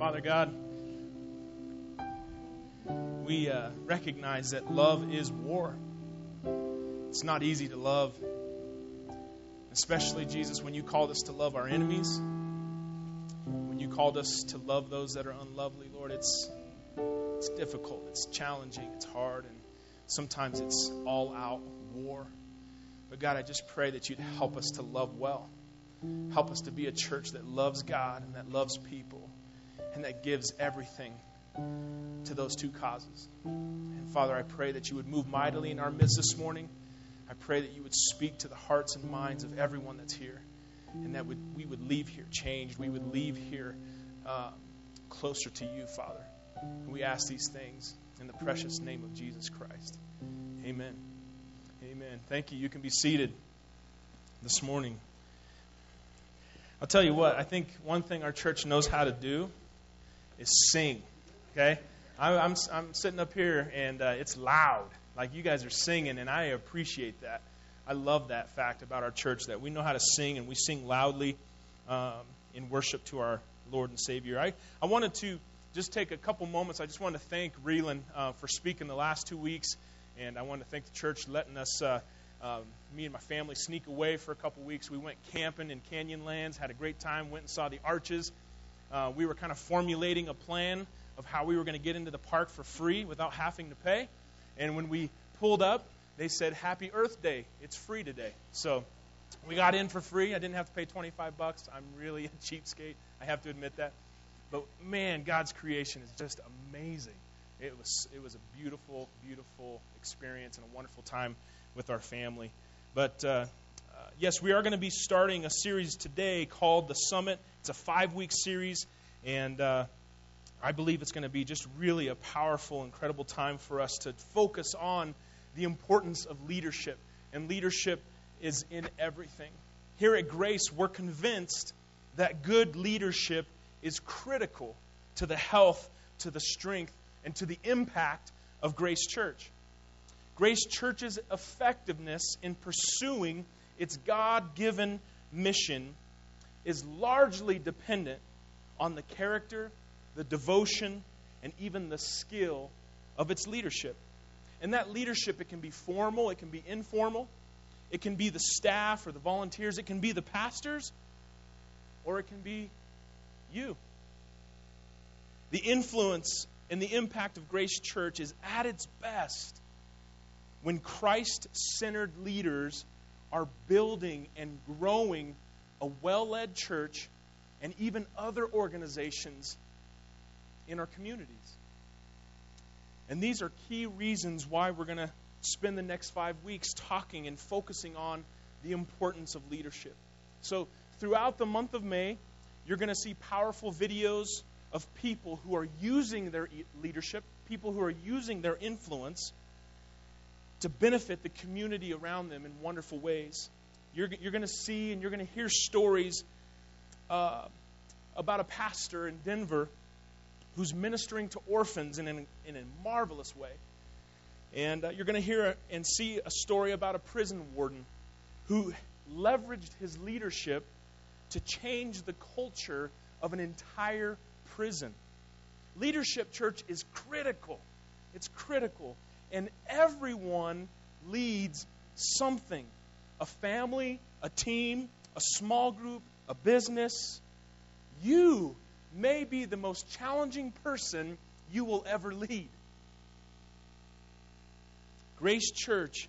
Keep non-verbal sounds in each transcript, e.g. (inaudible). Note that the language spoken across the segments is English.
Father God, we uh, recognize that love is war. It's not easy to love, especially, Jesus, when you called us to love our enemies, when you called us to love those that are unlovely, Lord, it's, it's difficult, it's challenging, it's hard, and sometimes it's all out war. But God, I just pray that you'd help us to love well. Help us to be a church that loves God and that loves people and that gives everything to those two causes. And Father, I pray that you would move mightily in our midst this morning. I pray that you would speak to the hearts and minds of everyone that's here, and that we would leave here changed. We would leave here uh, closer to you, Father. And we ask these things in the precious name of Jesus Christ. Amen. Amen. Thank you. You can be seated this morning. I'll tell you what, I think one thing our church knows how to do is sing. Okay? I, I'm, I'm sitting up here and uh, it's loud. Like you guys are singing, and I appreciate that. I love that fact about our church that we know how to sing and we sing loudly um, in worship to our Lord and Savior. I, I wanted to just take a couple moments. I just wanted to thank Reeland uh, for speaking the last two weeks, and I want to thank the church letting us. Uh, um, me and my family sneak away for a couple weeks. We went camping in Canyonlands, had a great time, went and saw the arches. Uh, we were kind of formulating a plan of how we were going to get into the park for free without having to pay. And when we pulled up, they said, Happy Earth Day. It's free today. So we got in for free. I didn't have to pay 25 bucks. I'm really (laughs) a cheapskate. I have to admit that. But man, God's creation is just amazing. It was, it was a beautiful, beautiful experience and a wonderful time with our family. But uh, yes, we are going to be starting a series today called The Summit. It's a five week series, and uh, I believe it's going to be just really a powerful, incredible time for us to focus on the importance of leadership. And leadership is in everything. Here at Grace, we're convinced that good leadership is critical to the health, to the strength, and to the impact of Grace Church. Grace Church's effectiveness in pursuing its God given mission is largely dependent on the character, the devotion, and even the skill of its leadership. And that leadership, it can be formal, it can be informal, it can be the staff or the volunteers, it can be the pastors, or it can be you. The influence and the impact of Grace Church is at its best when Christ centered leaders are building and growing a well led church and even other organizations in our communities. And these are key reasons why we're going to spend the next five weeks talking and focusing on the importance of leadership. So, throughout the month of May, you're going to see powerful videos of people who are using their leadership, people who are using their influence to benefit the community around them in wonderful ways. You're, you're going to see and you're going to hear stories uh, about a pastor in Denver who's ministering to orphans in, an, in a marvelous way. And uh, you're going to hear and see a story about a prison warden who leveraged his leadership to change the culture of an entire prison. Leadership, church, is critical. It's critical and everyone leads something a family, a team, a small group, a business. You may be the most challenging person you will ever lead. Grace Church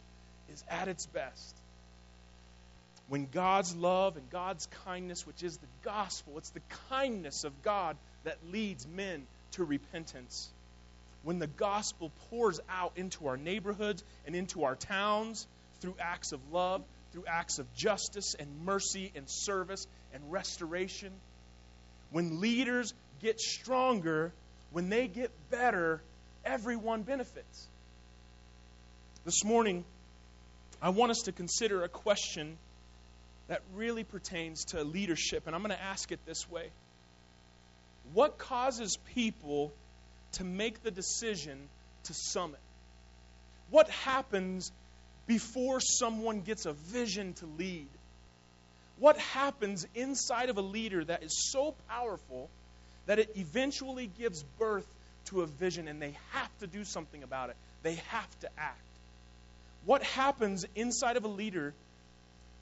is at its best when God's love and God's kindness, which is the gospel, it's the kindness of God that leads men to repentance when the gospel pours out into our neighborhoods and into our towns through acts of love, through acts of justice and mercy and service and restoration. When leaders get stronger, when they get better, everyone benefits. This morning, I want us to consider a question that really pertains to leadership, and I'm going to ask it this way What causes people to make the decision to summit? What happens before someone gets a vision to lead? What happens inside of a leader that is so powerful that it eventually gives birth to a vision and they have to do something about it. They have to act. What happens inside of a leader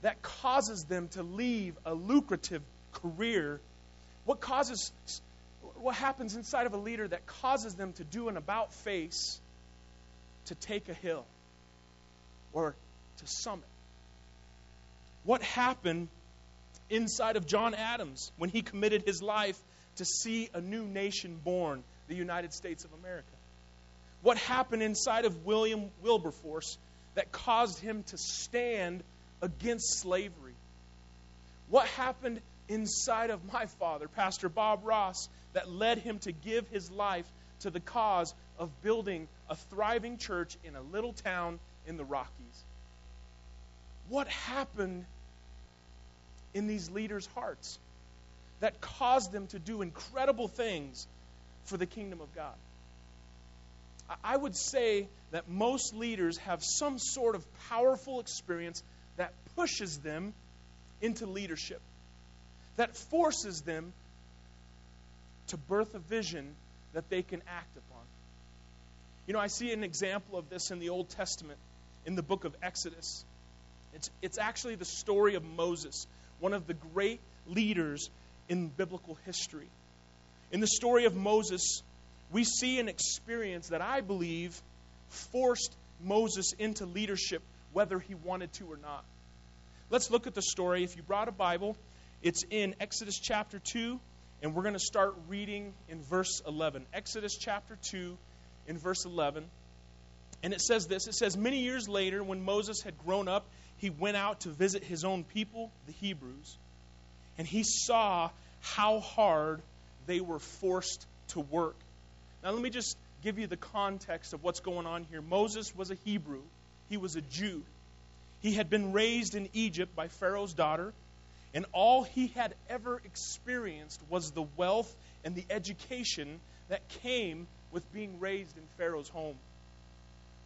that causes them to leave a lucrative career? What causes what happens inside of a leader that causes them to do an about face to take a hill or to summit? What happened inside of John Adams when he committed his life to see a new nation born, the United States of America? What happened inside of William Wilberforce that caused him to stand against slavery? What happened inside of my father, Pastor Bob Ross, that led him to give his life to the cause of building a thriving church in a little town in the Rockies? What happened in these leaders' hearts that caused them to do incredible things for the kingdom of God. I would say that most leaders have some sort of powerful experience that pushes them into leadership, that forces them to birth a vision that they can act upon. You know, I see an example of this in the Old Testament, in the book of Exodus. It's, it's actually the story of Moses one of the great leaders in biblical history. In the story of Moses, we see an experience that I believe forced Moses into leadership, whether he wanted to or not. Let's look at the story. If you brought a Bible, it's in Exodus chapter 2, and we're going to start reading in verse 11. Exodus chapter 2, in verse 11. And it says this It says, Many years later, when Moses had grown up, he went out to visit his own people, the Hebrews, and he saw how hard they were forced to work. Now, let me just give you the context of what's going on here. Moses was a Hebrew, he was a Jew. He had been raised in Egypt by Pharaoh's daughter, and all he had ever experienced was the wealth and the education that came with being raised in Pharaoh's home.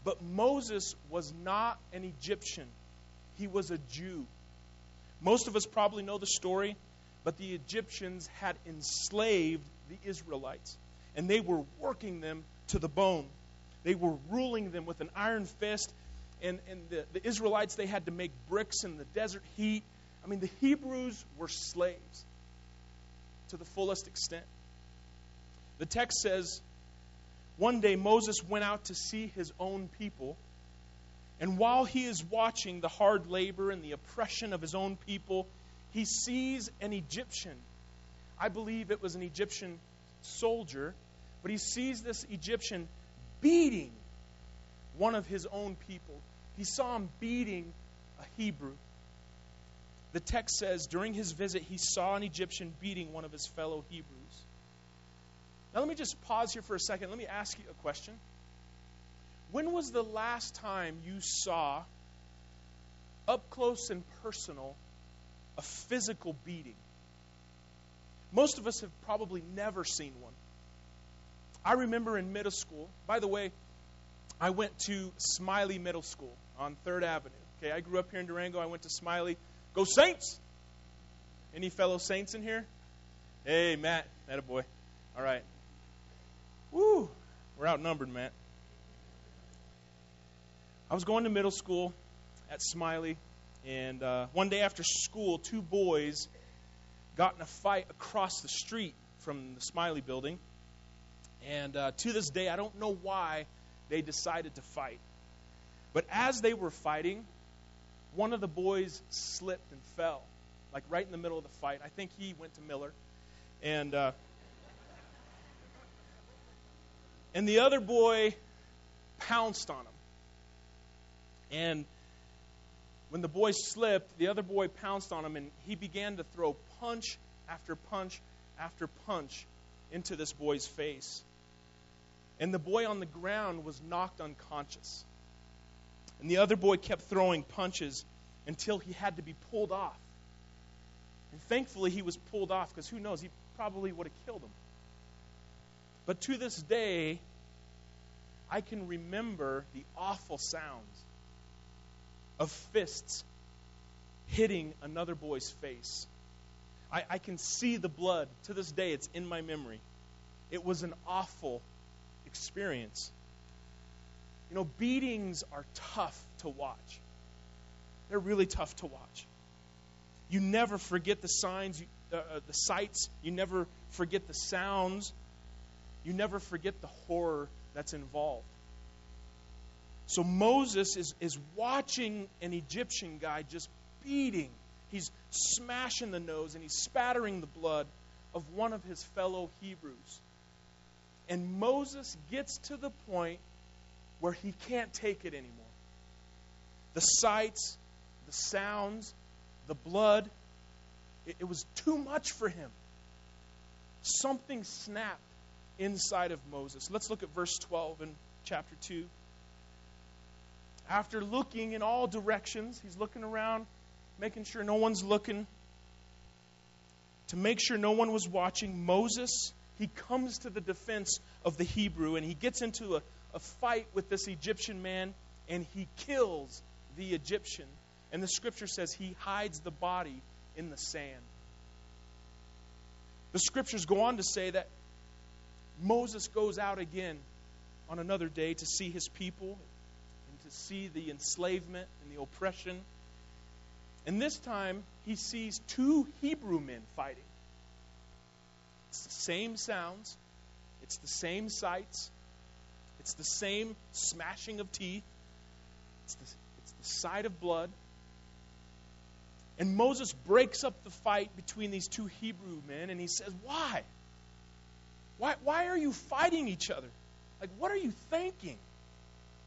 But Moses was not an Egyptian. He was a Jew. Most of us probably know the story, but the Egyptians had enslaved the Israelites, and they were working them to the bone. They were ruling them with an iron fist, and, and the, the Israelites, they had to make bricks in the desert heat. I mean, the Hebrews were slaves to the fullest extent. The text says, One day Moses went out to see his own people and while he is watching the hard labor and the oppression of his own people, he sees an Egyptian. I believe it was an Egyptian soldier, but he sees this Egyptian beating one of his own people. He saw him beating a Hebrew. The text says during his visit, he saw an Egyptian beating one of his fellow Hebrews. Now, let me just pause here for a second. Let me ask you a question. When was the last time you saw, up close and personal, a physical beating? Most of us have probably never seen one. I remember in middle school, by the way, I went to Smiley Middle School on 3rd Avenue. Okay, I grew up here in Durango. I went to Smiley. Go Saints! Any fellow Saints in here? Hey, Matt. That a boy. All right. Woo! We're outnumbered, Matt. I was going to middle school at Smiley, and uh, one day after school, two boys got in a fight across the street from the Smiley building. And uh, to this day, I don't know why they decided to fight. But as they were fighting, one of the boys slipped and fell, like right in the middle of the fight. I think he went to Miller. And, uh, and the other boy pounced on him. And when the boy slipped, the other boy pounced on him and he began to throw punch after punch after punch into this boy's face. And the boy on the ground was knocked unconscious. And the other boy kept throwing punches until he had to be pulled off. And thankfully, he was pulled off because who knows, he probably would have killed him. But to this day, I can remember the awful sounds of fists hitting another boy's face. I, I, can see the blood. To this day, it's in my memory. it was an awful experience. You know, beatings are tough to watch. They're really tough to watch. You never forget the signs, uh, uh, the sights. You never forget the sounds. You never forget the horror that's involved. So Moses is, is watching an Egyptian guy just beating. He's smashing the nose and he's spattering the blood of one of his fellow Hebrews. And Moses gets to the point where he can't take it anymore. The sights, the sounds, the blood, it, it was too much for him. Something snapped inside of Moses. Let's look at verse 12 in chapter 2. After looking in all directions, he's looking around, making sure no one's looking. To make sure no one was watching, Moses, he comes to the defense of the Hebrew and he gets into a, a fight with this Egyptian man and he kills the Egyptian. And the scripture says he hides the body in the sand. The scriptures go on to say that Moses goes out again on another day to see his people and to see the enslavement and the oppression. And this time he sees two Hebrew men fighting. It's the same sounds, it's the same sights, it's the same smashing of teeth, it's the, it's the sight of blood. And Moses breaks up the fight between these two Hebrew men and he says, Why? Why, why are you fighting each other? Like, what are you thinking?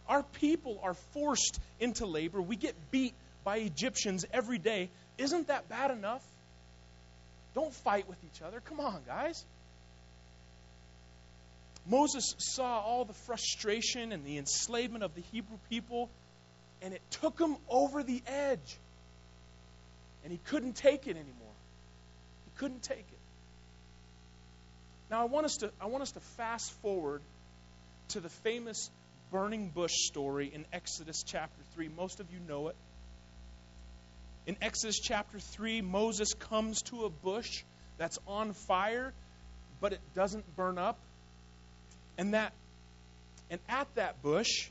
Our people are forced into labor. We get beat by Egyptians every day. Isn't that bad enough? Don't fight with each other. Come on, guys. Moses saw all the frustration and the enslavement of the Hebrew people, and it took him over the edge and he couldn't take it anymore. He couldn't take it. Now I want us to I want us to fast forward to the famous burning bush story in Exodus chapter 3. Most of you know it. In Exodus chapter 3, Moses comes to a bush that's on fire, but it doesn't burn up. And that and at that bush,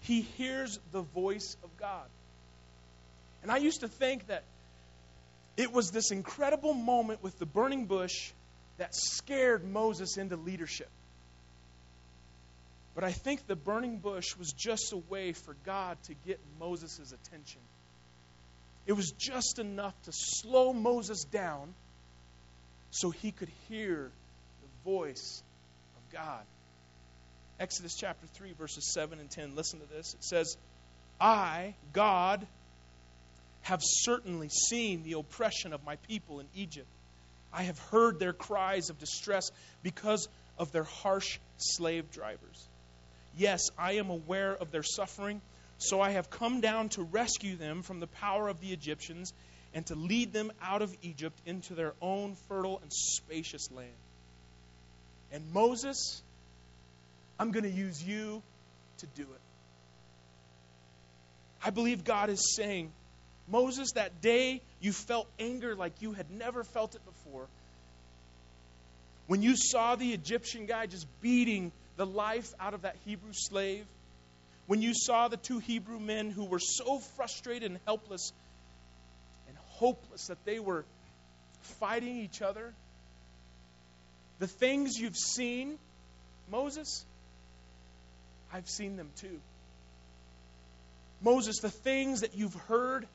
he hears the voice of God. And I used to think that it was this incredible moment with the burning bush that scared Moses into leadership. But I think the burning bush was just a way for God to get Moses' attention. It was just enough to slow Moses down so he could hear the voice of God. Exodus chapter 3, verses 7 and 10. Listen to this. It says, I, God, have certainly seen the oppression of my people in Egypt. I have heard their cries of distress because of their harsh slave drivers. Yes, I am aware of their suffering, so I have come down to rescue them from the power of the Egyptians and to lead them out of Egypt into their own fertile and spacious land. And Moses, I'm going to use you to do it. I believe God is saying, Moses, that day you felt anger like you had never felt it before. When you saw the Egyptian guy just beating the life out of that Hebrew slave, when you saw the two Hebrew men who were so frustrated and helpless and hopeless that they were fighting each other, the things you've seen, Moses, I've seen them too. Moses, the things that you've heard,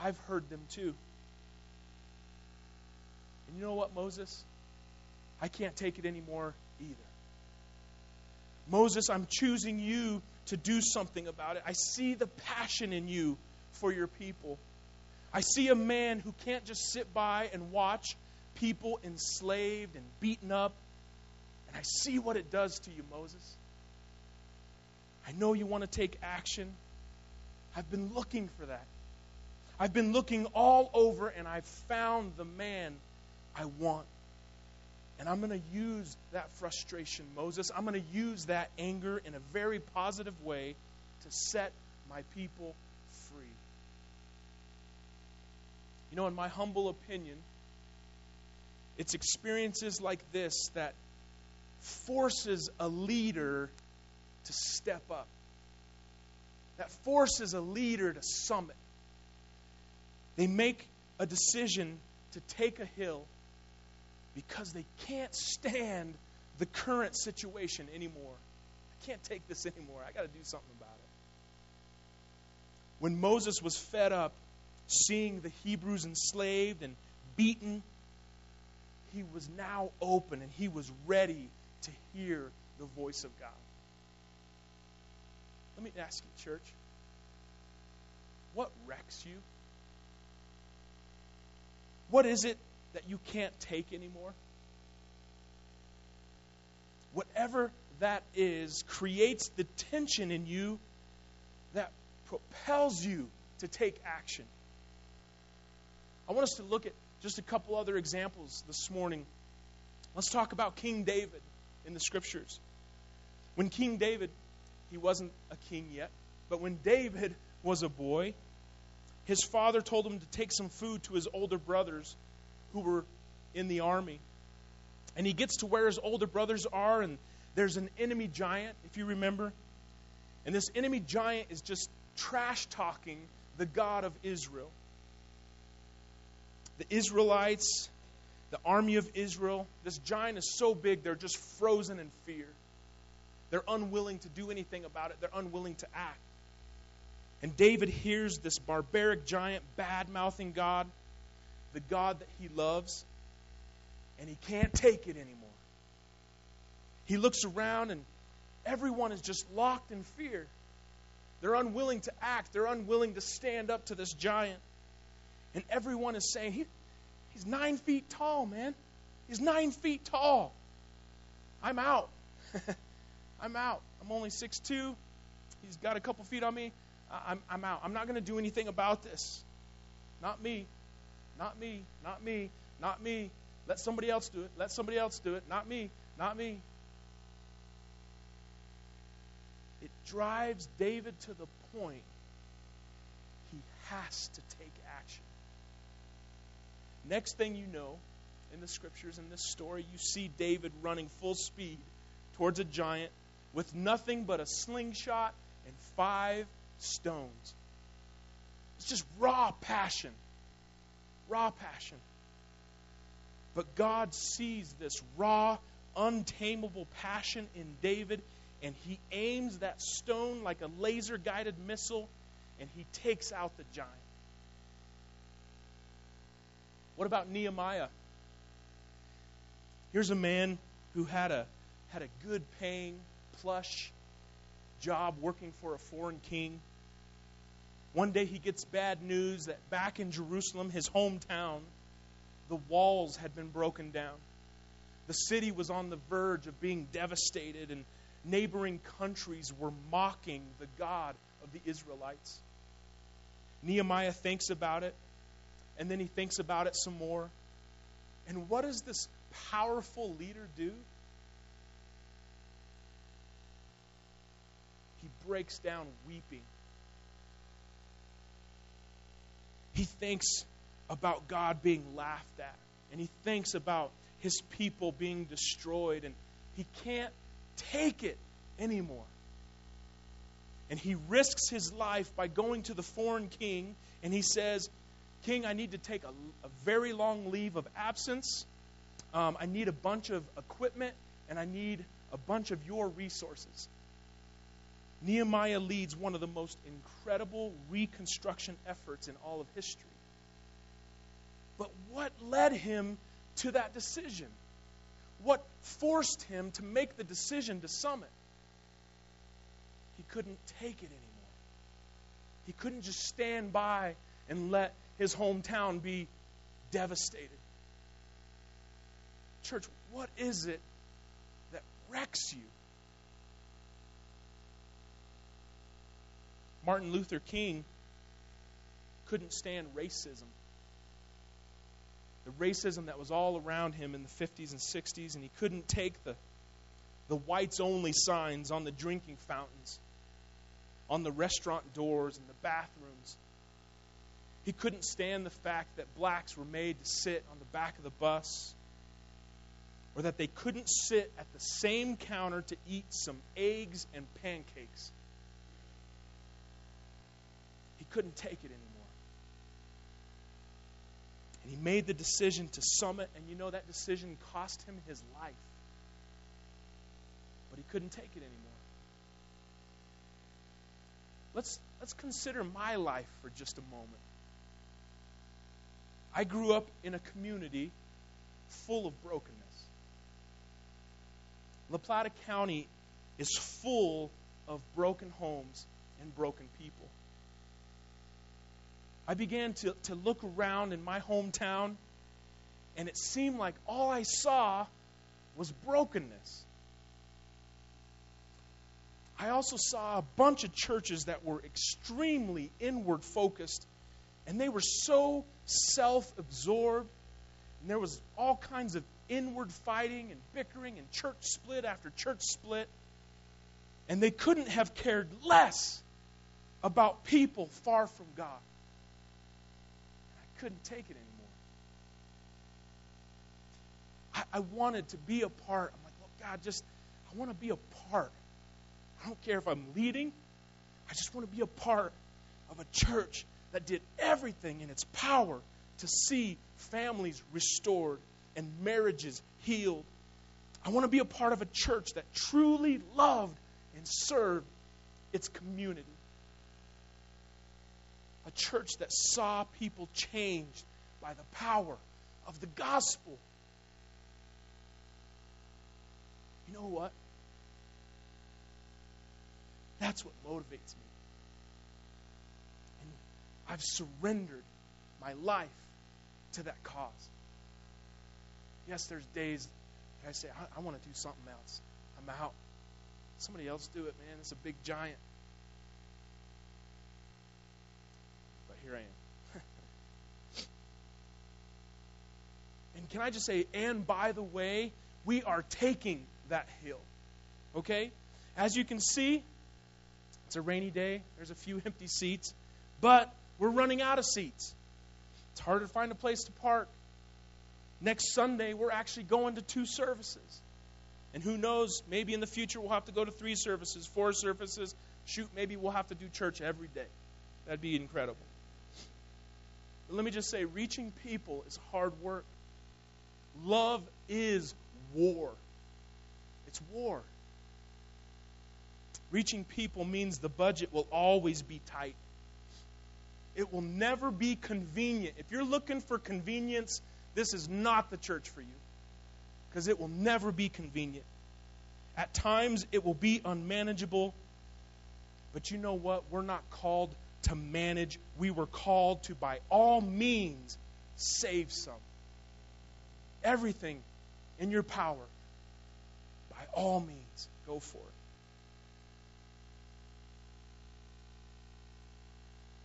I've heard them too. And you know what, Moses? I can't take it anymore either. Moses, I'm choosing you to do something about it. I see the passion in you for your people. I see a man who can't just sit by and watch people enslaved and beaten up. And I see what it does to you, Moses. I know you want to take action. I've been looking for that. I've been looking all over and I've found the man I want. And I'm going to use that frustration, Moses. I'm going to use that anger in a very positive way to set my people free. You know, in my humble opinion, it's experiences like this that forces a leader to step up. That forces a leader to summit. They make a decision to take a hill because they can't stand the current situation anymore. I can't take this anymore. I got to do something about it. When Moses was fed up seeing the Hebrews enslaved and beaten, he was now open and he was ready to hear the voice of God. Let me ask you, church, what wrecks you? What is it that you can't take anymore? Whatever that is creates the tension in you that propels you to take action. I want us to look at just a couple other examples this morning. Let's talk about King David in the scriptures. When King David, he wasn't a king yet, but when David was a boy, his father told him to take some food to his older brothers who were in the army. And he gets to where his older brothers are, and there's an enemy giant, if you remember. And this enemy giant is just trash talking the God of Israel. The Israelites, the army of Israel, this giant is so big they're just frozen in fear. They're unwilling to do anything about it, they're unwilling to act. And David hears this barbaric giant bad mouthing God, the God that he loves, and he can't take it anymore. He looks around, and everyone is just locked in fear. They're unwilling to act, they're unwilling to stand up to this giant. And everyone is saying, he, He's nine feet tall, man. He's nine feet tall. I'm out. (laughs) I'm out. I'm only six two. He's got a couple feet on me. I'm, I'm out. I'm not going to do anything about this. Not me. Not me. Not me. Not me. Let somebody else do it. Let somebody else do it. Not me. Not me. It drives David to the point he has to take action. Next thing you know, in the scriptures, in this story, you see David running full speed towards a giant with nothing but a slingshot and five stones. It's just raw passion. Raw passion. But God sees this raw, untamable passion in David, and he aims that stone like a laser guided missile, and he takes out the giant. What about Nehemiah? Here's a man who had a had a good paying, plush job working for a foreign king. One day he gets bad news that back in Jerusalem, his hometown, the walls had been broken down. The city was on the verge of being devastated, and neighboring countries were mocking the God of the Israelites. Nehemiah thinks about it, and then he thinks about it some more. And what does this powerful leader do? He breaks down weeping. He thinks about God being laughed at, and he thinks about his people being destroyed, and he can't take it anymore. And he risks his life by going to the foreign king, and he says, King, I need to take a, a very long leave of absence. Um, I need a bunch of equipment, and I need a bunch of your resources. Nehemiah leads one of the most incredible reconstruction efforts in all of history. But what led him to that decision? What forced him to make the decision to summit? He couldn't take it anymore. He couldn't just stand by and let his hometown be devastated. Church, what is it that wrecks you? Martin Luther King couldn't stand racism. The racism that was all around him in the 50s and 60s, and he couldn't take the, the whites only signs on the drinking fountains, on the restaurant doors and the bathrooms. He couldn't stand the fact that blacks were made to sit on the back of the bus, or that they couldn't sit at the same counter to eat some eggs and pancakes. Couldn't take it anymore. And he made the decision to summit, and you know that decision cost him his life. But he couldn't take it anymore. Let's, let's consider my life for just a moment. I grew up in a community full of brokenness. La Plata County is full of broken homes and broken people. I began to, to look around in my hometown, and it seemed like all I saw was brokenness. I also saw a bunch of churches that were extremely inward focused, and they were so self absorbed, and there was all kinds of inward fighting and bickering and church split after church split. And they couldn't have cared less about people far from God. Couldn't take it anymore. I, I wanted to be a part. I'm like, look, God, just, I want to be a part. I don't care if I'm leading. I just want to be a part of a church that did everything in its power to see families restored and marriages healed. I want to be a part of a church that truly loved and served its community. A church that saw people changed by the power of the gospel. You know what? That's what motivates me. And I've surrendered my life to that cause. Yes, there's days I say, I, I want to do something else. I'm out. Somebody else do it, man. It's a big giant. But here I am. (laughs) and can I just say, and by the way, we are taking that hill. Okay? As you can see, it's a rainy day. There's a few (laughs) empty seats. But we're running out of seats. It's harder to find a place to park. Next Sunday, we're actually going to two services. And who knows, maybe in the future we'll have to go to three services, four services. Shoot, maybe we'll have to do church every day. That'd be incredible. But let me just say reaching people is hard work. Love is war. It's war. Reaching people means the budget will always be tight. It will never be convenient. If you're looking for convenience, this is not the church for you because it will never be convenient. At times, it will be unmanageable. But you know what? We're not called to manage. We were called to, by all means, save some. Everything in your power, by all means, go for it.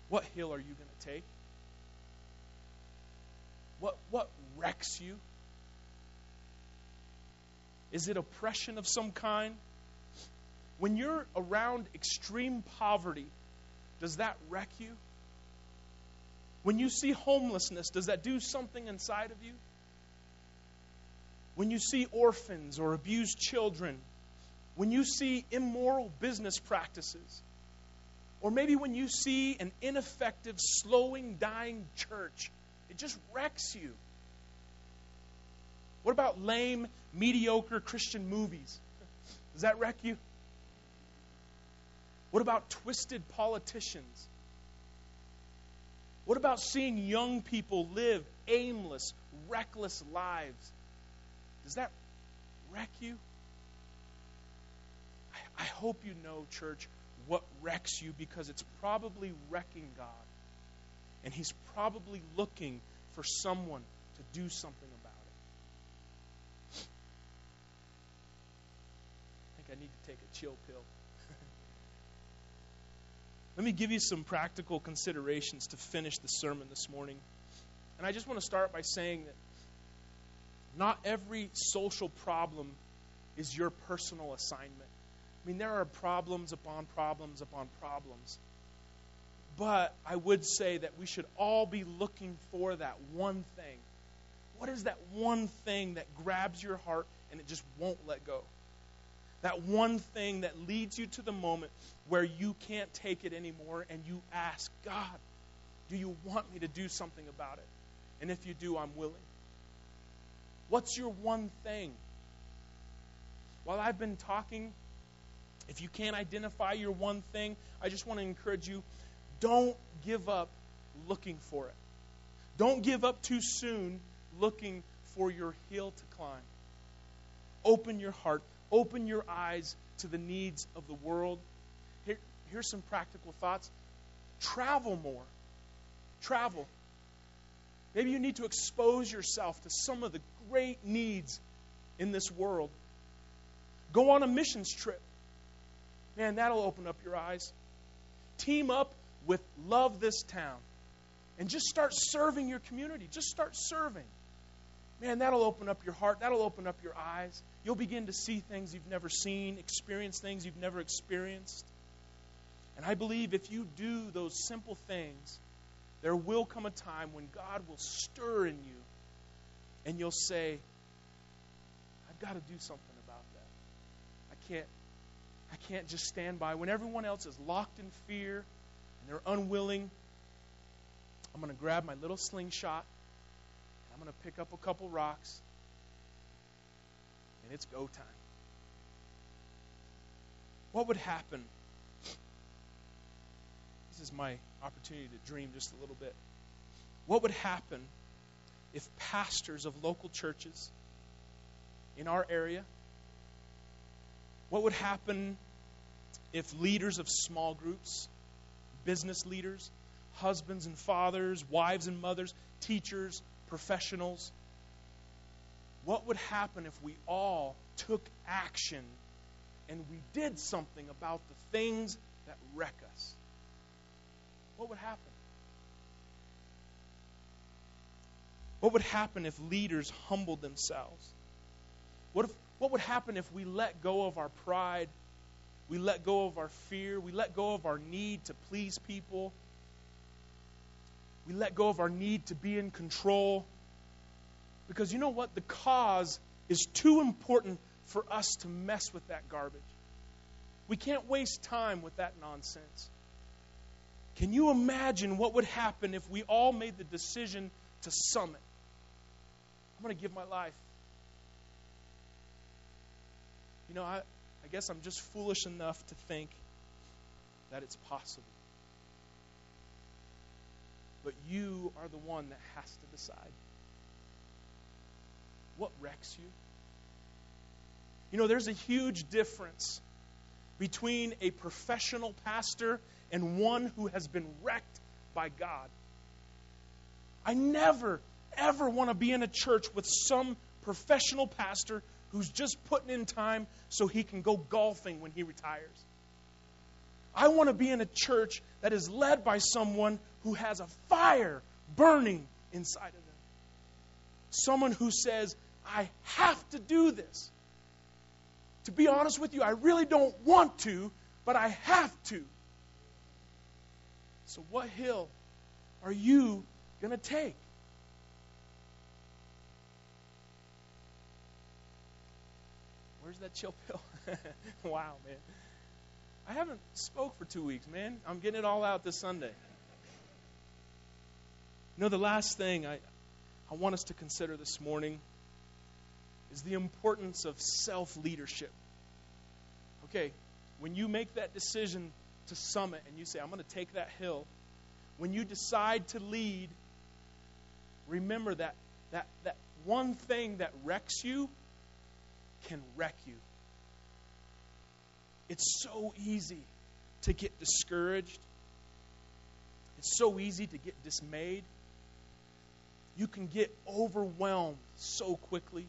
What hill are you going to take? What, what wrecks you? Is it oppression of some kind? When you're around extreme poverty, does that wreck you? When you see homelessness, does that do something inside of you? When you see orphans or abused children, when you see immoral business practices, or maybe when you see an ineffective, slowing, dying church, it just wrecks you. What about lame, mediocre Christian movies? Does that wreck you? What about twisted politicians? What about seeing young people live aimless, reckless lives? Does that wreck you? I, I hope you know, church, what wrecks you because it's probably wrecking God. And he's probably looking for someone to do something about it. I think I need to take a chill pill. Let me give you some practical considerations to finish the sermon this morning. And I just want to start by saying that not every social problem is your personal assignment. I mean, there are problems upon problems upon problems. But I would say that we should all be looking for that one thing. What is that one thing that grabs your heart and it just won't let go. That one thing that leads you to the moment where you can't take it anymore and you ask, God, do you want me to do something about it? And if you do, I'm willing. What's your one thing? While I've been talking, if you can't identify your one thing, I just want to encourage you don't give up looking for it. Don't give up too soon looking for your hill to climb. Open your heart, open your eyes to the needs of the world. Here, here's some practical thoughts travel more. Travel. Maybe you need to expose yourself to some of the great needs in this world. Go on a missions trip. Man, that'll open up your eyes. Team up with Love This Town and just start serving your community. Just start serving. Man, that'll open up your heart. That'll open up your eyes. You'll begin to see things you've never seen, experience things you've never experienced. And I believe if you do those simple things, there will come a time when God will stir in you and you'll say, I've got to do something about that. I can't I can't just stand by when everyone else is locked in fear and they're unwilling. I'm going to grab my little slingshot I'm going to pick up a couple rocks and it's go time. What would happen? This is my opportunity to dream just a little bit. What would happen if pastors of local churches in our area, what would happen if leaders of small groups, business leaders, husbands and fathers, wives and mothers, teachers, professionals, what would happen if we all took action and we did something about the things that wreck us? What would happen? What would happen if leaders humbled themselves? What, if, what would happen if we let go of our pride? We let go of our fear. We let go of our need to please people. We let go of our need to be in control. Because you know what? The cause is too important for us to mess with that garbage. We can't waste time with that nonsense. Can you imagine what would happen if we all made the decision to summit? I'm going to give my life. You know, I, I guess I'm just foolish enough to think that it's possible. But you are the one that has to decide. What wrecks you? You know, there's a huge difference between a professional pastor and one who has been wrecked by God. I never, ever want to be in a church with some professional pastor who's just putting in time so he can go golfing when he retires. I want to be in a church that is led by someone who has a fire burning inside of them. Someone who says, I have to do this. To be honest with you, I really don't want to, but I have to. So, what hill are you going to take? Where's that chill pill? (laughs) wow, man. I haven't spoke for two weeks, man. I'm getting it all out this Sunday. You know, the last thing I, I want us to consider this morning is the importance of self leadership. Okay, when you make that decision to summit and you say, I'm going to take that hill, when you decide to lead, remember that, that, that one thing that wrecks you can wreck you. It's so easy to get discouraged. It's so easy to get dismayed. You can get overwhelmed so quickly.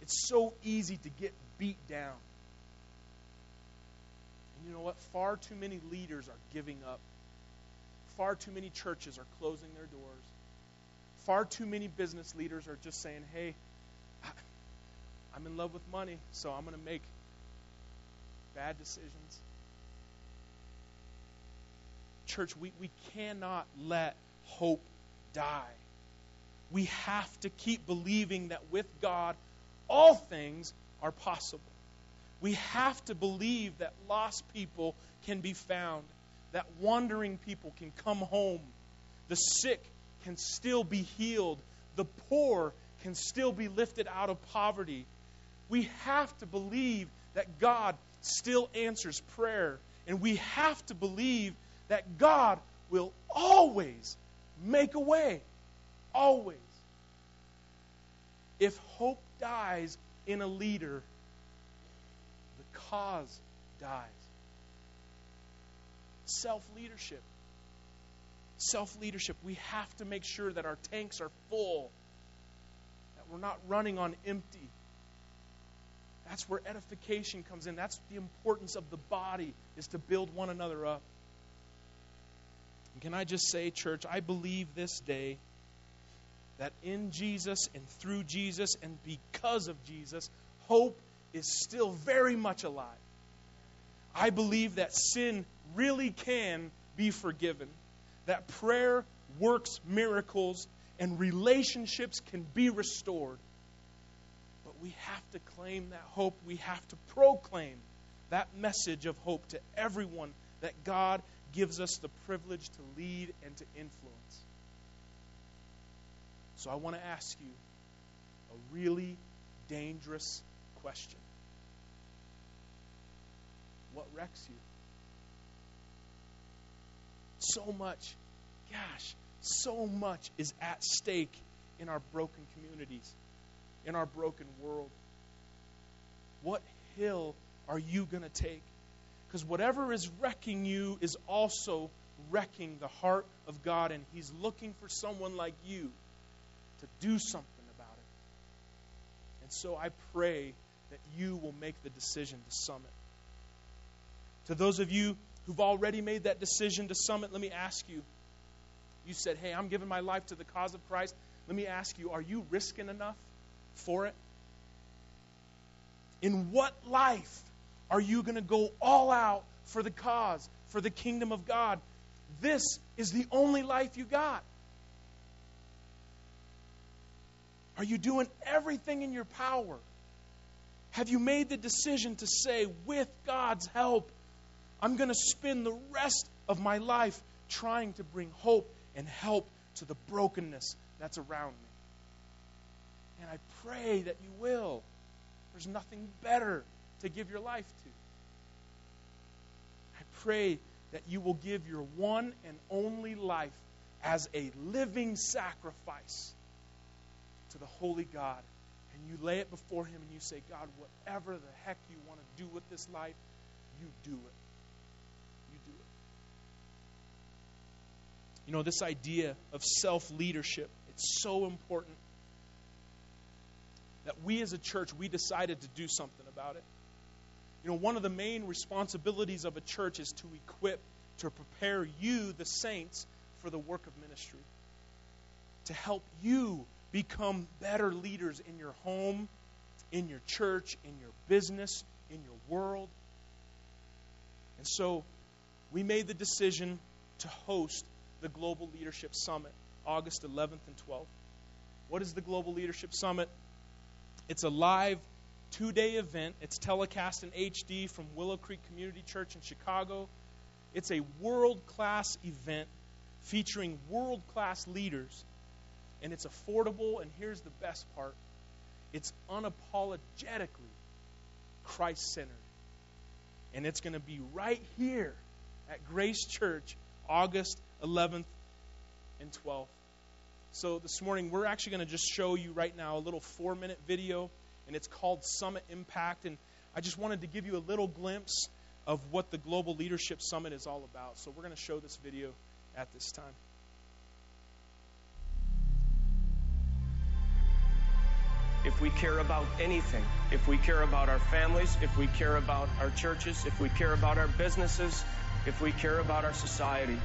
It's so easy to get beat down. And you know what? Far too many leaders are giving up. Far too many churches are closing their doors. Far too many business leaders are just saying, hey, I'm in love with money, so I'm going to make bad decisions. Church, we, we cannot let hope die. We have to keep believing that with God, all things are possible. We have to believe that lost people can be found, that wandering people can come home, the sick can still be healed, the poor can still be lifted out of poverty. We have to believe that God still answers prayer, and we have to believe that God will always make a way. Always. If hope dies in a leader, the cause dies. Self leadership. Self leadership. We have to make sure that our tanks are full, that we're not running on empty. That's where edification comes in. That's the importance of the body, is to build one another up. And can I just say, church, I believe this day that in Jesus and through Jesus and because of Jesus, hope is still very much alive. I believe that sin really can be forgiven, that prayer works miracles, and relationships can be restored. We have to claim that hope. We have to proclaim that message of hope to everyone that God gives us the privilege to lead and to influence. So I want to ask you a really dangerous question What wrecks you? So much, gosh, so much is at stake in our broken communities, in our broken world. What hill are you going to take? Because whatever is wrecking you is also wrecking the heart of God, and He's looking for someone like you to do something about it. And so I pray that you will make the decision to summit. To those of you who've already made that decision to summit, let me ask you. You said, Hey, I'm giving my life to the cause of Christ. Let me ask you, are you risking enough for it? In what life are you going to go all out for the cause, for the kingdom of God? This is the only life you got. Are you doing everything in your power? Have you made the decision to say, with God's help, I'm going to spend the rest of my life trying to bring hope and help to the brokenness that's around me? And I pray that you will. There's nothing better to give your life to. I pray that you will give your one and only life as a living sacrifice to the holy God and you lay it before Him and you say, God, whatever the heck you want to do with this life, you do it. You do it. You know, this idea of self leadership, it's so important that we as a church, we decided to do something about it. You know, one of the main responsibilities of a church is to equip, to prepare you, the saints, for the work of ministry, to help you become better leaders in your home, in your church, in your business, in your world. And so we made the decision to host the Global Leadership Summit August 11th and 12th. What is the Global Leadership Summit? It's a live two day event. It's telecast in HD from Willow Creek Community Church in Chicago. It's a world class event featuring world class leaders and it's affordable. And here's the best part it's unapologetically Christ centered. And it's going to be right here at Grace Church, August 11th and 12th. So this morning, we're actually going to just show you right now a little four minute video, and it's called Summit Impact. And I just wanted to give you a little glimpse of what the Global Leadership Summit is all about. So we're going to show this video at this time. if we care about anything, if we care about our families, if we care about our churches, if we care about our businesses, if we care about our society,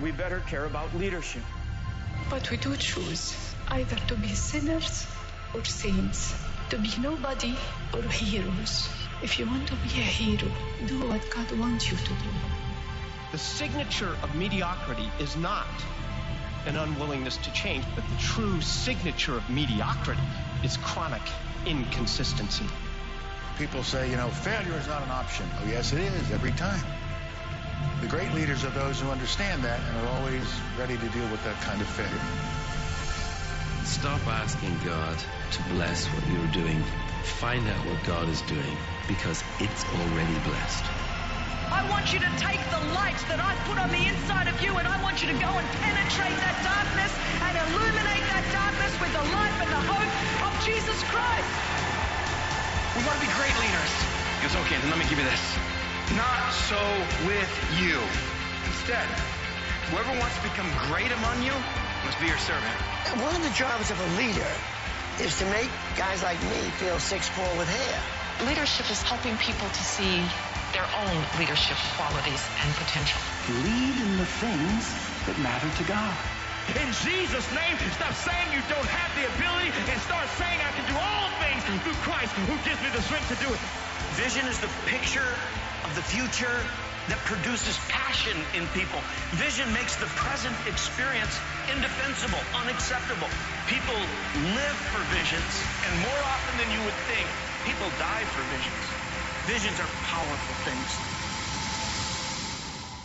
we better care about leadership. But we do choose either to be sinners or saints, to be nobody or heroes. If you want to be a hero, do what God wants you to do. The signature of mediocrity is not an unwillingness to change, but the true signature of mediocrity is chronic inconsistency. People say, you know, failure is not an option. Oh, yes, it is, every time. The great leaders are those who understand that and are always ready to deal with that kind of failure. Stop asking God to bless what you're doing. Find out what God is doing because it's already blessed. I want you to take the light that I've put on the inside of you and I want you to go and penetrate that darkness and illuminate that darkness with the life and the hope of Jesus Christ. We want to be great leaders. It's goes, okay, then let me give you this. Not so with you. Instead, whoever wants to become great among you must be your servant. One of the jobs of a leader is to make guys like me feel six four with hair. Leadership is helping people to see their own leadership qualities and potential. Lead in the things that matter to God. In Jesus' name, stop saying you don't have the ability and start saying I can do all things through Christ who gives me the strength to do it. Vision is the picture of the future that produces passion in people. Vision makes the present experience indefensible, unacceptable. People live for visions, and more often than you would think, people die for visions. Visions are powerful things.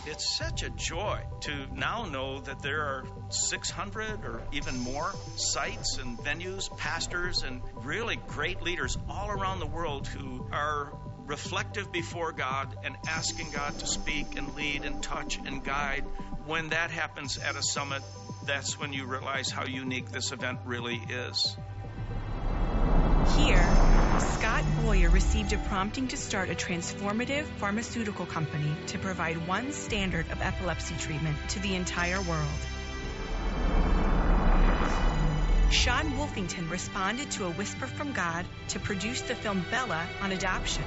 It's such a joy to now know that there are 600 or even more sites and venues, pastors, and really great leaders all around the world who are reflective before God and asking God to speak and lead and touch and guide. When that happens at a summit, that's when you realize how unique this event really is. Here, Scott Boyer received a prompting to start a transformative pharmaceutical company to provide one standard of epilepsy treatment to the entire world. Sean Wolfington responded to a whisper from God to produce the film Bella on adoption.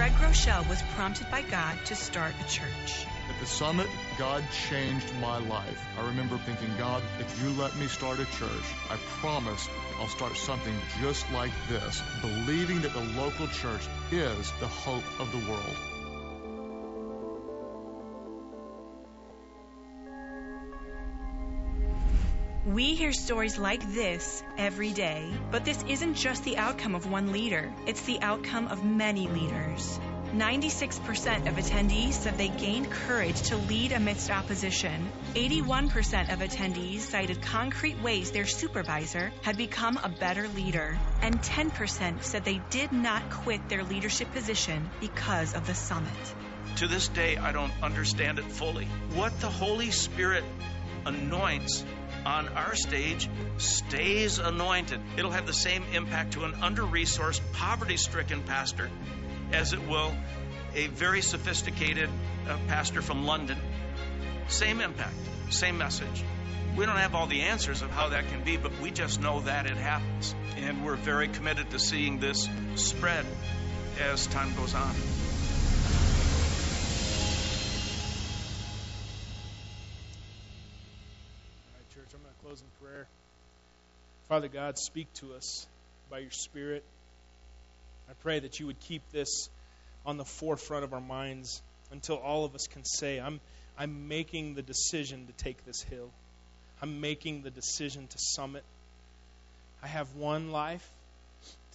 Craig Groeschel was prompted by God to start a church. At the summit, God changed my life. I remember thinking, God, if you let me start a church, I promise I'll start something just like this, believing that the local church is the hope of the world. We hear stories like this every day, but this isn't just the outcome of one leader, it's the outcome of many leaders. 96% of attendees said they gained courage to lead amidst opposition. 81% of attendees cited concrete ways their supervisor had become a better leader. And 10% said they did not quit their leadership position because of the summit. To this day, I don't understand it fully. What the Holy Spirit anoints on our stage stays anointed. It'll have the same impact to an under resourced, poverty stricken pastor as it will a very sophisticated uh, pastor from London. Same impact, same message. We don't have all the answers of how that can be, but we just know that it happens. And we're very committed to seeing this spread as time goes on. Father God, speak to us by your Spirit. I pray that you would keep this on the forefront of our minds until all of us can say, I'm, I'm making the decision to take this hill. I'm making the decision to summit. I have one life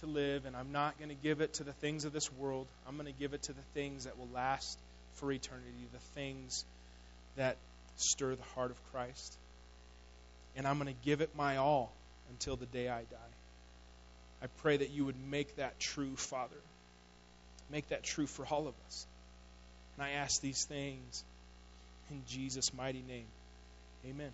to live, and I'm not going to give it to the things of this world. I'm going to give it to the things that will last for eternity, the things that stir the heart of Christ. And I'm going to give it my all until the day I die. I pray that you would make that true, Father. Make that true for all of us. And I ask these things in Jesus' mighty name. Amen.